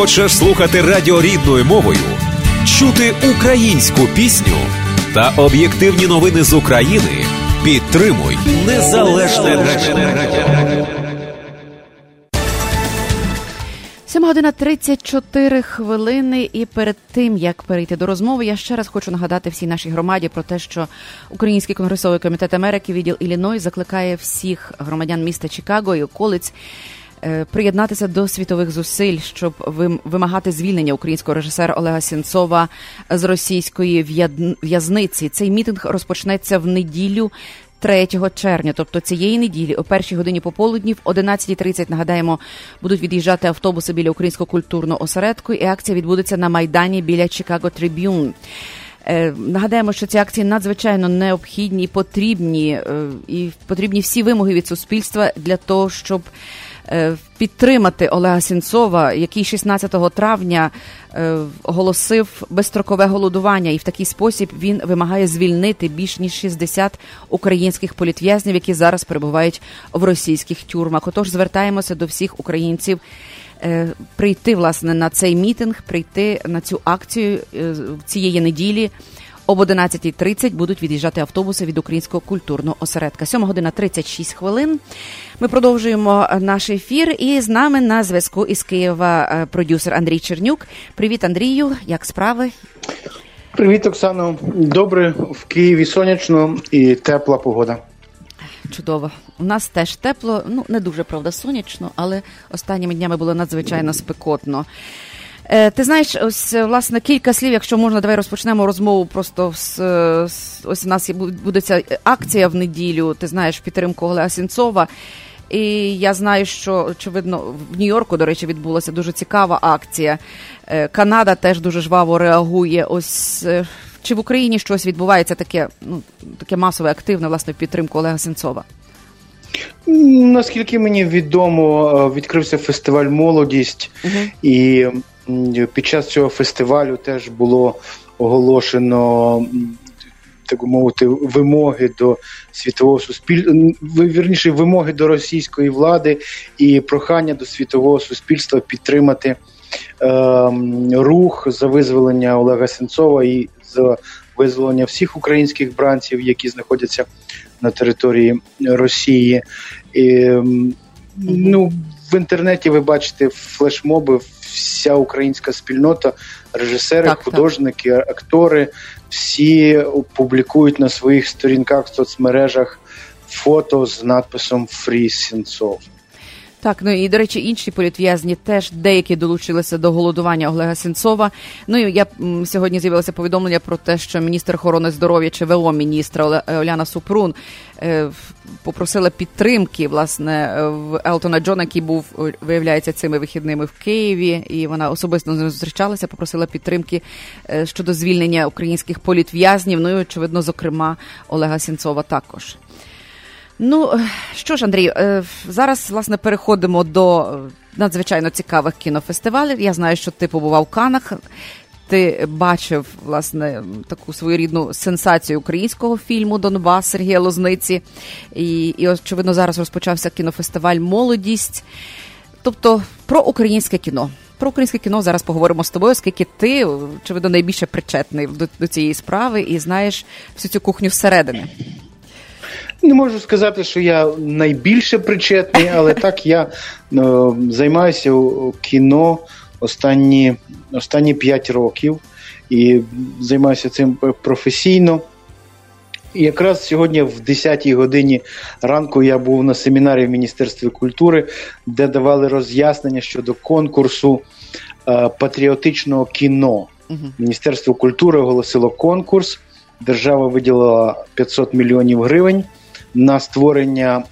Хочеш слухати радіо рідною мовою, чути українську пісню та об'єктивні новини з України? Підтримуй незалежне радіо. 7 година 34 хвилини. І перед тим як перейти до розмови, я ще раз хочу нагадати всій нашій громаді про те, що Український конгресовий комітет Америки, відділ Ілліной, закликає всіх громадян міста Чикаго і околиць. Е, приєднатися до світових зусиль, щоб вимагати звільнення українського режисера Олега Сінцова з російської в'язниці. Цей мітинг розпочнеться в неділю. 3 червня, тобто цієї неділі, о першій годині пополудні, в 11.30, нагадаємо, будуть від'їжджати автобуси біля українського культурного осередку, і акція відбудеться на майдані біля Чикаго Трибюн. Е, нагадаємо, що ці акції надзвичайно необхідні, потрібні е, і потрібні всі вимоги від суспільства для того, щоб підтримати Олега Сінцова, який 16 травня е, оголосив безстрокове голодування, і в такий спосіб він вимагає звільнити більш ніж 60 українських політв'язнів, які зараз перебувають в російських тюрмах. Отож, звертаємося до всіх українців. Е, прийти власне на цей мітинг, прийти на цю акцію цієї неділі об 11.30 будуть від'їжджати автобуси від українського культурного осередка. 7 година 36 хвилин. Ми продовжуємо наш ефір. І з нами на зв'язку із Києва е, продюсер Андрій Чернюк. Привіт, Андрію! Як справи? Привіт, Оксано. Добре в Києві сонячно і тепла погода. Чудово. У нас теж тепло, ну не дуже правда сонячно, але останніми днями було надзвичайно спекотно. Е, ти знаєш, ось власне кілька слів, якщо можна, давай розпочнемо розмову. Просто з, з ось у нас буде ця акція в неділю. Ти знаєш підтримку Олега Сінцова. І я знаю, що очевидно в Нью-Йорку, до речі, відбулася дуже цікава акція. Е, Канада теж дуже жваво реагує. Ось е, чи в Україні щось відбувається таке, ну таке масове, активне власне в підтримку Олега Сенцова? Наскільки мені відомо, відкрився фестиваль Молодість uh-huh. і під час цього фестивалю теж було оголошено. Так мовити, вимоги до світового суспільства, вірніше вимоги до російської влади і прохання до світового суспільства підтримати е, рух за визволення Олега Сенцова і за визволення всіх українських бранців, які знаходяться на території Росії. І, Ну в інтернеті ви бачите флешмоби вся українська спільнота, режисери, так, художники, так. актори, всі публікують на своїх сторінках в соцмережах фото з надписом Фрі Сінцов. Так, ну і до речі, інші політв'язні теж деякі долучилися до голодування Олега Сенцова. Ну і я сьогодні з'явилося повідомлення про те, що міністр охорони здоров'я чи ВО міністра Оляна Супрун е, попросила підтримки власне в Елтона Джона, який був виявляється цими вихідними в Києві, і вона особисто з ним зустрічалася. Попросила підтримки е, щодо звільнення українських політв'язнів. Ну і очевидно, зокрема Олега Сенцова також. Ну що ж, Андрій, е, зараз власне переходимо до надзвичайно цікавих кінофестивалів. Я знаю, що ти побував в Канах. Ти бачив власне таку своєрідну сенсацію українського фільму Донбас Сергія Лозниці, і, і очевидно, зараз розпочався кінофестиваль Молодість. Тобто про українське кіно. Про українське кіно зараз поговоримо з тобою, оскільки ти очевидно найбільше причетний до, до цієї справи і знаєш всю цю кухню зсередини. Не можу сказати, що я найбільше причетний, але так я е, займаюся кіно останні останні 5 років і займаюся цим професійно. І якраз сьогодні, в 10-й годині ранку, я був на семінарі в Міністерстві культури, де давали роз'яснення щодо конкурсу е, патріотичного кіно. Міністерство культури оголосило конкурс. Держава виділила 500 мільйонів гривень на створення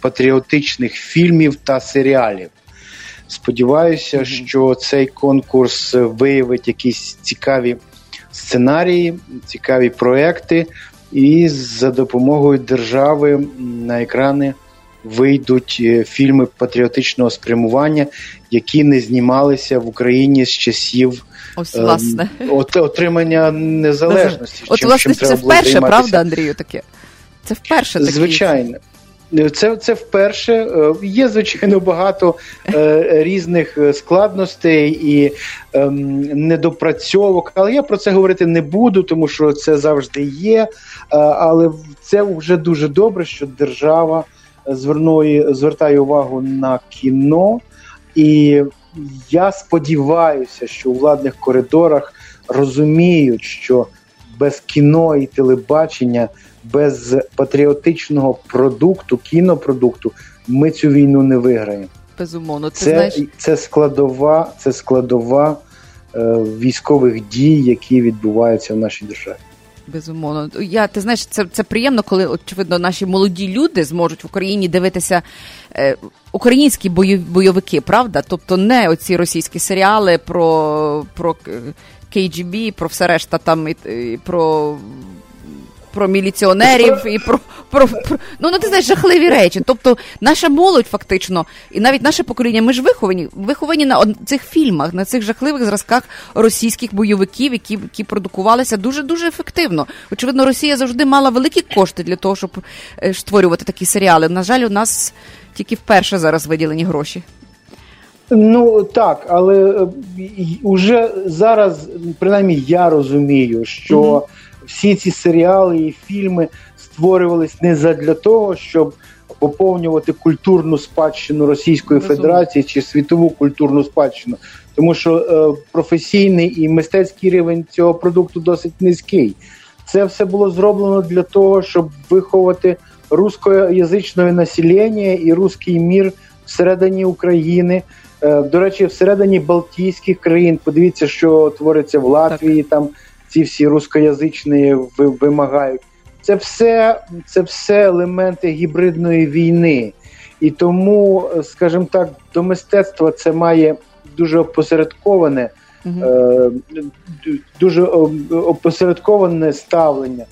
патріотичних фільмів та серіалів. Сподіваюся, що цей конкурс виявить якісь цікаві сценарії, цікаві проекти, і за допомогою держави на екрани вийдуть е, фільми патріотичного спрямування, які не знімалися в Україні з часів Ось, ем, власне. от, отримання незалежності. От, чим, власне, чим це вперше, правда, Андрію, таке? Це вперше таке. Звичайно. Це це вперше. Е, є, звичайно, багато е, різних складностей і е, недопрацьовок, але я про це говорити не буду, тому що це завжди є. Е, але це вже дуже добре, що держава звернує, звертає увагу на кіно, і я сподіваюся, що у владних коридорах розуміють, що без кіно і телебачення без патріотичного продукту, кінопродукту, ми цю війну не виграємо. Безумовно, це знаєш... це складова, це складова е, військових дій, які відбуваються в нашій державі. Безумовно, я ти знаєш, це це приємно, коли очевидно наші молоді люди зможуть в Україні дивитися е, українські бойовики, правда? Тобто не оці російські серіали про про KGB, про все решта там і, і про про міліціонерів і про про, про ну ну ти знаєш жахливі речі. Тобто, наша молодь фактично, і навіть наше покоління, ми ж виховані, виховані на цих фільмах, на цих жахливих зразках російських бойовиків, які які продукувалися дуже дуже ефективно. Очевидно, Росія завжди мала великі кошти для того, щоб е, створювати такі серіали. На жаль, у нас тільки вперше зараз виділені гроші. Ну так, але е, зараз, принаймні, я розумію, що. Mm-hmm всі ці серіали і фільми створювались не задля того, щоб поповнювати культурну спадщину Російської Розумно. Федерації чи світову культурну спадщину, тому що е, професійний і мистецький рівень цього продукту досить низький. Це все було зроблено для того, щоб виховати рускоязичне населення і русський мір всередині України. Е, до речі, всередині Балтійських країн. Подивіться, що твориться в Латвії так. там ці всі рускоязичні вимагають. Це все, це все елементи гібридної війни. І тому, скажімо так, до мистецтва це має дуже опосередковане, е, дуже опосередковане ставлення.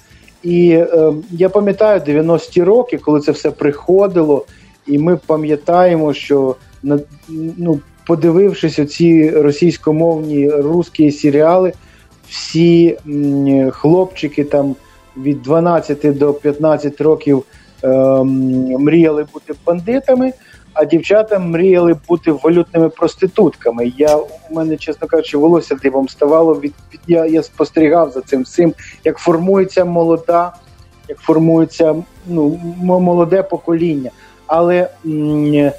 І е, я пам'ятаю 90-ті роки, коли це все приходило, і ми пам'ятаємо, що ну, подивившись оці російськомовні русські серіали, всі хлопчики там від 12 до 15 років е, мріяли бути бандитами, а дівчата мріяли бути валютними проститутками. Я у мене, чесно кажучи, волосся дивом ставало. Від, від я, я спостерігав за цим всім, як формується молода, як формується ну, молоде покоління. Але м,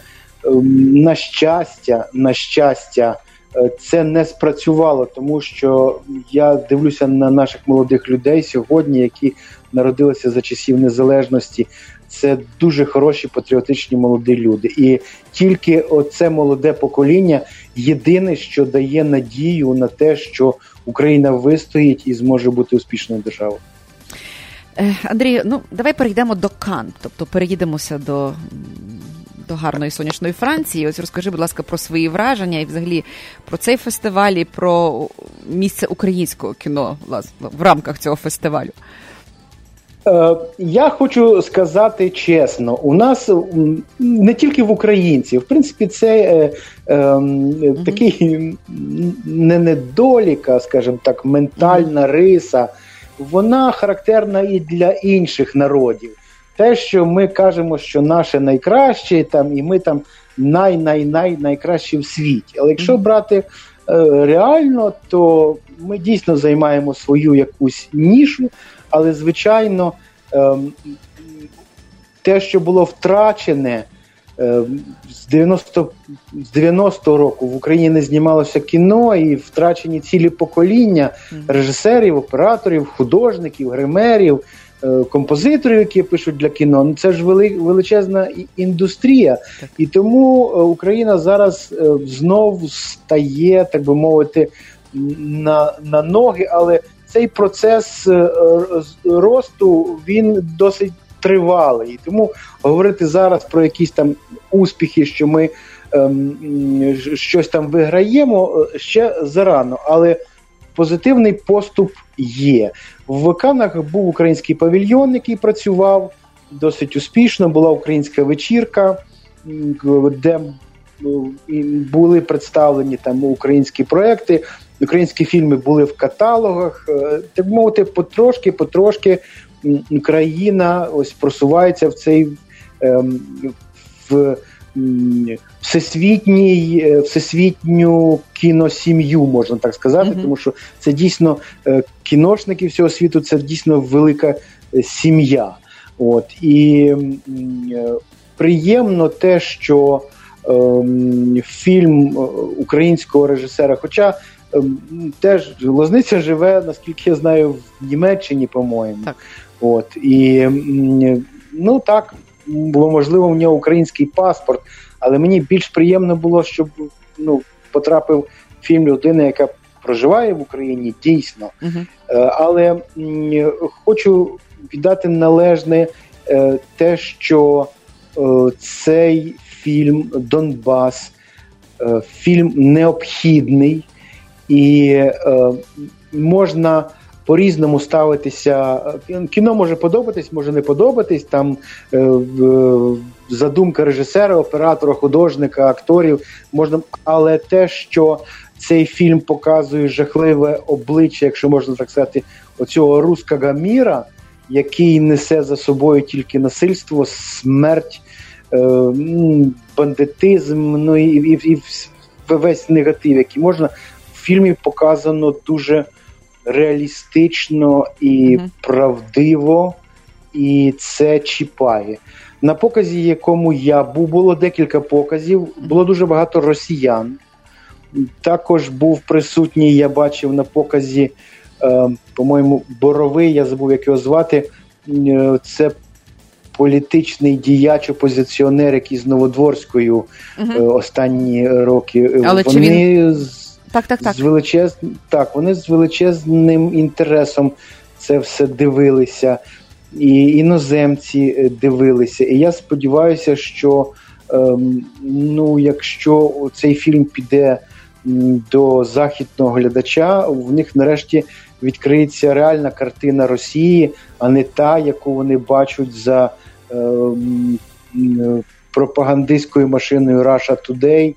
на щастя, на щастя. Е, це не спрацювало, тому що я дивлюся на наших молодих людей сьогодні, які народилися за часів незалежності. Це дуже хороші патріотичні молоді люди, і тільки оце молоде покоління єдине, що дає надію на те, що Україна вистоїть і зможе бути успішною державою. Е, Андрій, ну давай перейдемо до Кан, тобто переїдемося до до гарної сонячної Франції. Ось розкажи, будь ласка, про свої враження і взагалі про цей фестиваль і про місце українського кіно власне, в рамках цього фестивалю. Е, я хочу сказати чесно, у нас не тільки в українців, в принципі, це е, е, такий не недоліка, скажімо так, ментальна риса, вона характерна і для інших народів те, що ми кажемо, що наше найкраще, там і ми там най-най-най найкращі в світі. Але якщо брати е, реально, то ми дійсно займаємо свою якусь нішу, але звичайно, е, те, що було втрачене. Е, з 90 з 90 року в Україні не знімалося кіно і втрачені цілі покоління режисерів, операторів, художників, гримерів, композиторів, які пишуть для кіно. Ну це ж величезна індустрія, і тому е, Україна зараз е, знов стає, так би мовити, на, на ноги, але цей процес росту він досить тривалий. І тому говорити зараз про якісь там успіхи, що ми ем, щось там виграємо ще зарано. Але позитивний поступ є. В Канах був український павільйон, який працював досить успішно. Була українська вечірка, де були представлені там українські проекти, українські фільми були в каталогах. Е, так мовити, потрошки, потрошки країна ось просувається в цей ем, в всесвітній, е, всесвітню кіносім'ю, можна так сказати, mm-hmm. тому що це дійсно е, кіношники всього світу, це дійсно велика е, сім'я. От І приємно те, що ем, фільм українського режисера, хоча ем, теж Лозниця живе, наскільки я знаю, в Німеччині, по-моєму. Так. От, І ну так, було можливо, в нього український паспорт, але мені більш приємно було, щоб ну, потрапив фільм людини, яка проживає в Україні дійсно. Uh-huh. Але м, хочу віддати належне е, те, що е, цей фільм Донбас, е, фільм необхідний і можна по-різному ставитися. Кіно може подобатись, може не подобатись. Там е, задумка режисера, оператора, художника, акторів можна, але те, що цей фільм показує жахливе обличчя, якщо можна так сказати, оцього руского міра, який несе за собою тільки насильство, смерть, е, бандитизм, ну і, і, і весь негатив, який можна в фільмі показано дуже реалістично і mm-hmm. правдиво, і це чіпає. На показі, якому я був, було декілька показів, було дуже багато росіян. Також був присутній, я бачив на показі, е, по-моєму, Боровий, я забув, як його звати. Е, це політичний діяч, опозиціонер, який з Новодворською е, останні роки. Але Вони чи він... Так, так, так. З величез... Так, вони з величезним інтересом це все дивилися, і іноземці е, дивилися. І я сподіваюся, що ем, ну, якщо цей фільм піде до західного глядача, в них нарешті відкриється реальна картина Росії, а не та, яку вони бачать за ем, пропагандистською машиною Russia Today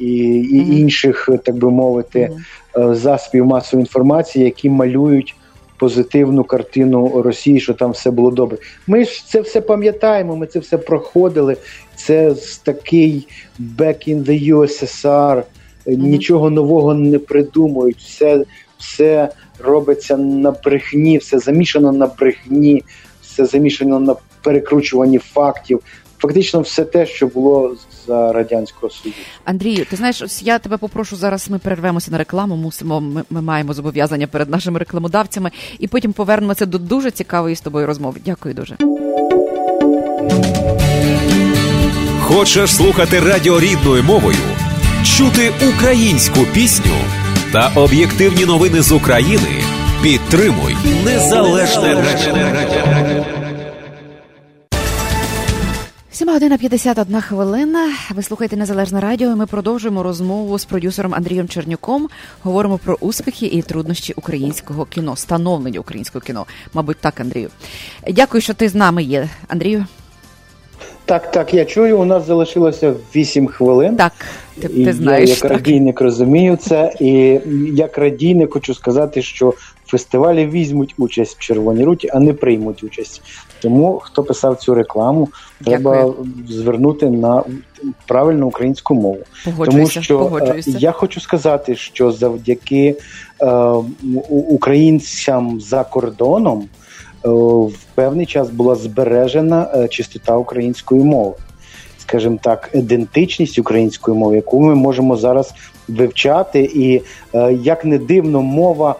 і і mm-hmm. інших, так би мовити, mm-hmm. засобів масової інформації, які малюють позитивну картину Росії, що там все було добре. Ми ж це все пам'ятаємо, ми це все проходили. Це такий back in the USSR, mm-hmm. нічого нового не придумують. Все, все робиться на брехні, все замішано на брехні, все замішано на перекручуванні фактів фактично все те, що було за радянського союзу. Андрію, ти знаєш, ось я тебе попрошу зараз. Ми перервемося на рекламу. Мусимо. Ми, ми маємо зобов'язання перед нашими рекламодавцями, і потім повернемося до дуже цікавої з тобою розмови. Дякую дуже. Хочеш слухати радіо рідною мовою, чути українську пісню та об'єктивні новини з України. Підтримуй незалежне радіо. 7 година 51 хвилина. Ви слухаєте Незалежне Радіо. і Ми продовжуємо розмову з продюсером Андрієм Чернюком. Говоримо про успіхи і труднощі українського кіно, становлення українського кіно. Мабуть, так, Андрію. Дякую, що ти з нами є, Андрію. Так, так, я чую. У нас залишилося 8 хвилин. Так, ти, ти знаєш. Я як так. радійник розумію це. І як радійник хочу сказати, що фестивалі візьмуть участь в червоній руті, а не приймуть участь. Тому хто писав цю рекламу, треба Дякую. звернути на правильну українську мову. Тому що е, погоджуюся. я хочу сказати, що завдяки е, українцям за кордоном е, в певний час була збережена е, чистота української мови. Скажімо так, ідентичність української мови, яку ми можемо зараз вивчати, і е, як не дивно, мова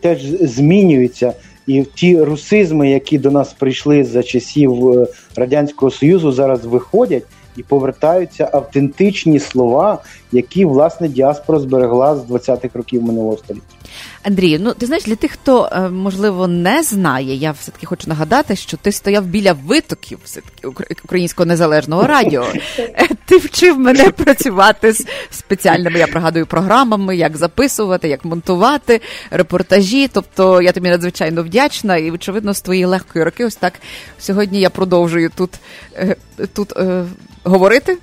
теж змінюється. І ті русизми, які до нас прийшли за часів е, радянського союзу, зараз виходять і повертаються автентичні слова, які власне діаспора зберегла з 20-х років минулого століття. Андрію, ну ти знаєш, для тих, хто е, можливо не знає, я все таки хочу нагадати, що ти стояв біля витоків все таки українського незалежного радіо. Ти вчив мене працювати з спеціальними, я пригадую, програмами, як записувати, як монтувати репортажі. Тобто я тобі надзвичайно вдячна, і очевидно, з твоєї легкої роки, ось так сьогодні я продовжую тут, е, тут е, говорити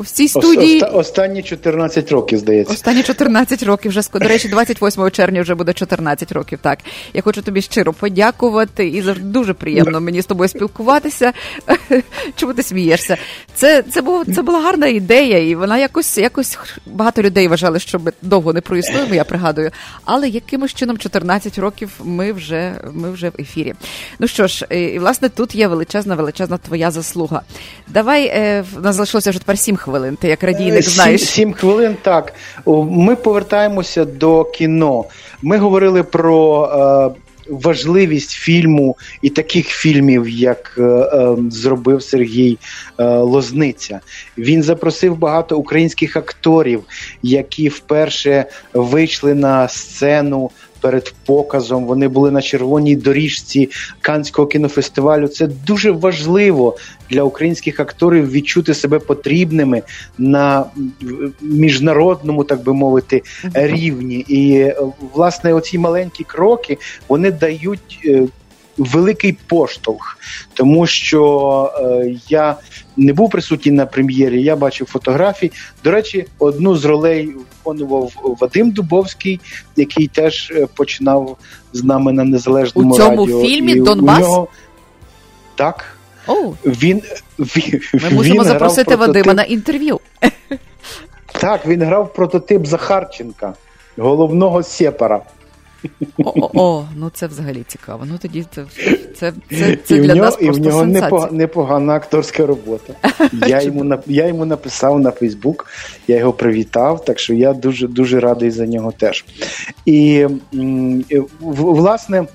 в цій студії. Оста, останні 14 років, здається. Останні 14 років вже до речі, 28 червня вже буде 14 років. Так я хочу тобі щиро подякувати і завжди дуже приємно мені з тобою спілкуватися. Чому ти смієшся? Це це було це була гарна ідея, і вона якось якось багато людей вважали, що ми довго не проіснуємо. Я пригадую, але якимось чином 14 років ми вже ми вже в ефірі. Ну що ж, і власне тут є величезна, величезна твоя заслуга. Давай е, нас залишилося вже тепер 7 хвилин. Ти як радійник знаєш. 7, 7 хвилин. Так ми повертаємося до кіно. Ми говорили про. Е, важливість фільму і таких фільмів, як е, е, зробив Сергій е, Лозниця. Він запросив багато українських акторів, які вперше вийшли на сцену перед показом. Вони були на червоній доріжці Канського кінофестивалю. Це дуже важливо для українських акторів відчути себе потрібними на міжнародному, так би мовити, рівні. І власне оці маленькі кроки вони дають. Великий поштовх, тому що е, я не був присутній на прем'єрі. Я бачив фотографії. До речі, одну з ролей виконував Вадим Дубовський, який теж е, починав з нами на незалежному у цьому радіо. фільмі І Донбас. Нього... Так. О, він, він Ми мусимо він запросити прототип... Вадима на інтерв'ю. Так, він грав прототип Захарченка, головного сепара. О, о, о, ну це взагалі цікаво. Ну тоді це це, це, це і для нього, нас просто І в нього сенсація. непогана акторська робота. Я йому я йому написав на Фейсбук, я його привітав, так що я дуже дуже радий за нього теж. І власне.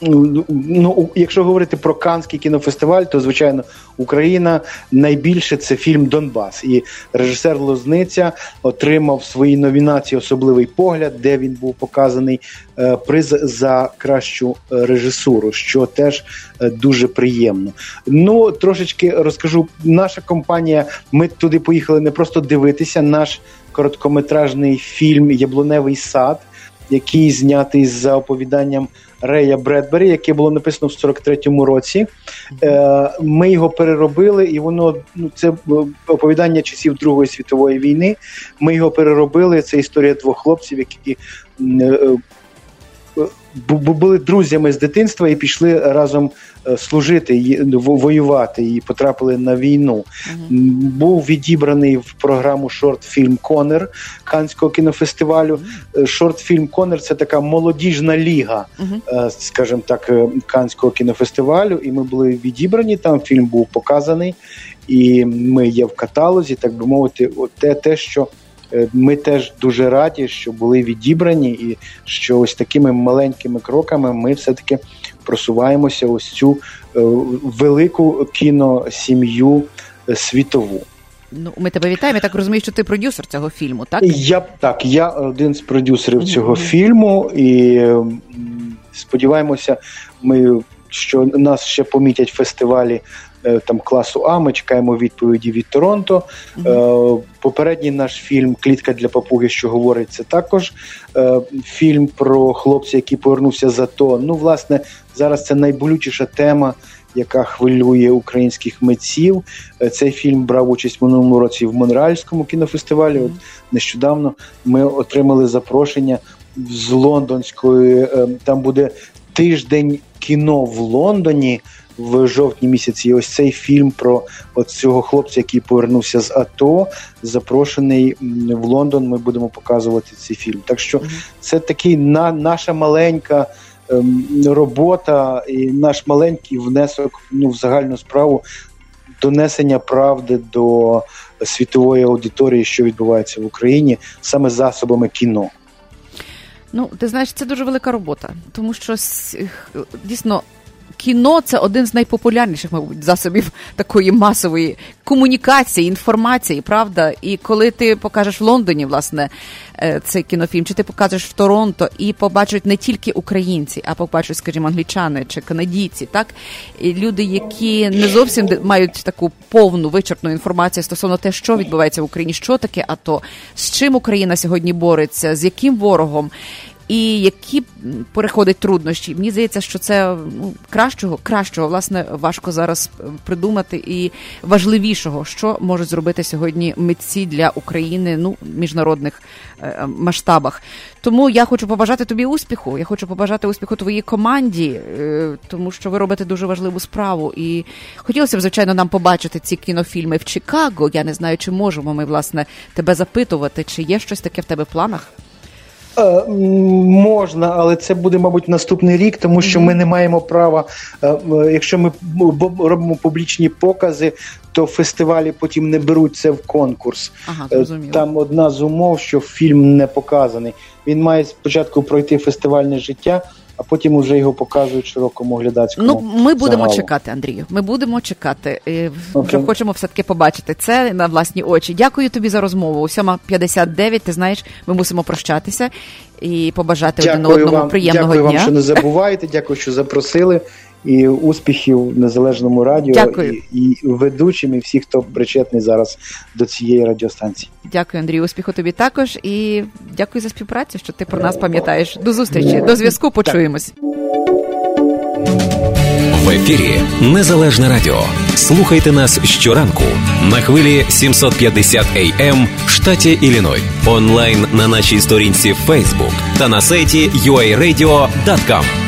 Ну, якщо говорити про Канський кінофестиваль, то звичайно Україна найбільше це фільм Донбас. І режисер Лозниця отримав свої номінації Особливий погляд, де він був показаний е, приз за кращу е, режисуру, що теж е, дуже приємно. Ну трошечки розкажу. Наша компанія. Ми туди поїхали не просто дивитися. Наш короткометражний фільм Яблуневий сад, який знятий за оповіданням. Рея Бредбері, яке було написано в 43-му році. Е, Ми його переробили, і воно ну це оповідання часів Другої світової війни. Ми його переробили. Це історія двох хлопців, які е, були друзями з дитинства і пішли разом е, служити воювати і потрапили на війну. Uh-huh. Був відібраний в програму шорт-фільм Конер Канського кінофестивалю. Е, шорт-фільм Конер це така молодіжна ліга, uh-huh. скажімо так, Канського кінофестивалю. І ми були відібрані. Там фільм був показаний, і ми є в каталозі, так би мовити, те, те, що. Е, ми теж дуже раді, що були відібрані, і що ось такими маленькими кроками ми все-таки просуваємося ось цю е, велику кіносім'ю е, світову. Ну, ми тебе вітаємо. Я так розумію, що ти продюсер цього фільму, так? Я так, я один з продюсерів цього mm-hmm. фільму, і сподіваємося, ми що нас ще помітять фестивалі там класу А. Ми чекаємо відповіді від Торонто. Mm-hmm. Попередній наш фільм Клітка для папуги, що говорить, це також е, фільм про хлопця, який повернувся за то. Ну, власне, зараз це найболючіша тема. Яка хвилює українських митців. Цей фільм брав участь в минулому році в Монреальському кінофестивалі. От нещодавно ми отримали запрошення з лондонської. Там буде тиждень кіно в Лондоні в жовтні місяці. І ось цей фільм про от цього хлопця, який повернувся з АТО, запрошений в Лондон. Ми будемо показувати цей фільм. Так що це такий на наша маленька. Ем, робота і наш маленький внесок ну, в загальну справу донесення правди до світової аудиторії, що відбувається в Україні, саме засобами кіно. Ну, ти знаєш, це дуже велика робота, тому що дійсно кіно це один з найпопулярніших, мабуть, засобів такої масової комунікації, інформації, правда? І коли ти покажеш в Лондоні, власне, е, цей кінофільм, чи ти покажеш в Торонто і побачать не тільки українці, а побачать, скажімо, англічани чи канадійці, так і люди, які не зовсім мають таку повну вичерпну інформацію стосовно те, що відбувається в Україні, що таке АТО, з чим Україна сьогодні бореться, з яким ворогом. І які переходить труднощі. Мені здається, що це ну, кращого, кращого, власне, важко зараз придумати, і важливішого, що можуть зробити сьогодні митці для України ну, міжнародних е, масштабах. Тому я хочу побажати тобі успіху. Я хочу побажати успіху твоїй команді, е, тому що ви робите дуже важливу справу. І хотілося б, звичайно, нам побачити ці кінофільми в Чикаго. Я не знаю, чи можемо ми власне тебе запитувати, чи є щось таке в тебе в планах. Е, можна, але це буде, мабуть, наступний рік, тому що ми не маємо права. Е, якщо ми робимо публічні покази, то фестивалі потім не беруть це в конкурс. Ага, зрозуміло. Там одна з умов, що фільм не показаний. Він має спочатку пройти фестивальне життя а потім уже його показують широкому глядацькому Ну ми будемо загалу. чекати, Андрію. Ми будемо чекати. І Вже хочемо все таки побачити це на власні очі. Дякую тобі за розмову. У 7.59, Ти знаєш, ми мусимо прощатися і побажати дякую один одному вам, приємного дякую дня. Дякую вам, що не забуваєте. Дякую, що запросили і успіхів незалежному радіо Дякую. і, і ведучим, і всіх, хто причетний зараз до цієї радіостанції. Дякую, Андрію. Успіху тобі також і дякую за співпрацю, що ти про нас пам'ятаєш. До зустрічі, до зв'язку. Почуємось. В ефірі Незалежне Радіо. Слухайте нас щоранку на хвилі 750 AM в штаті Ілліной. Онлайн на нашій сторінці Facebook та на сайті uaradio.com.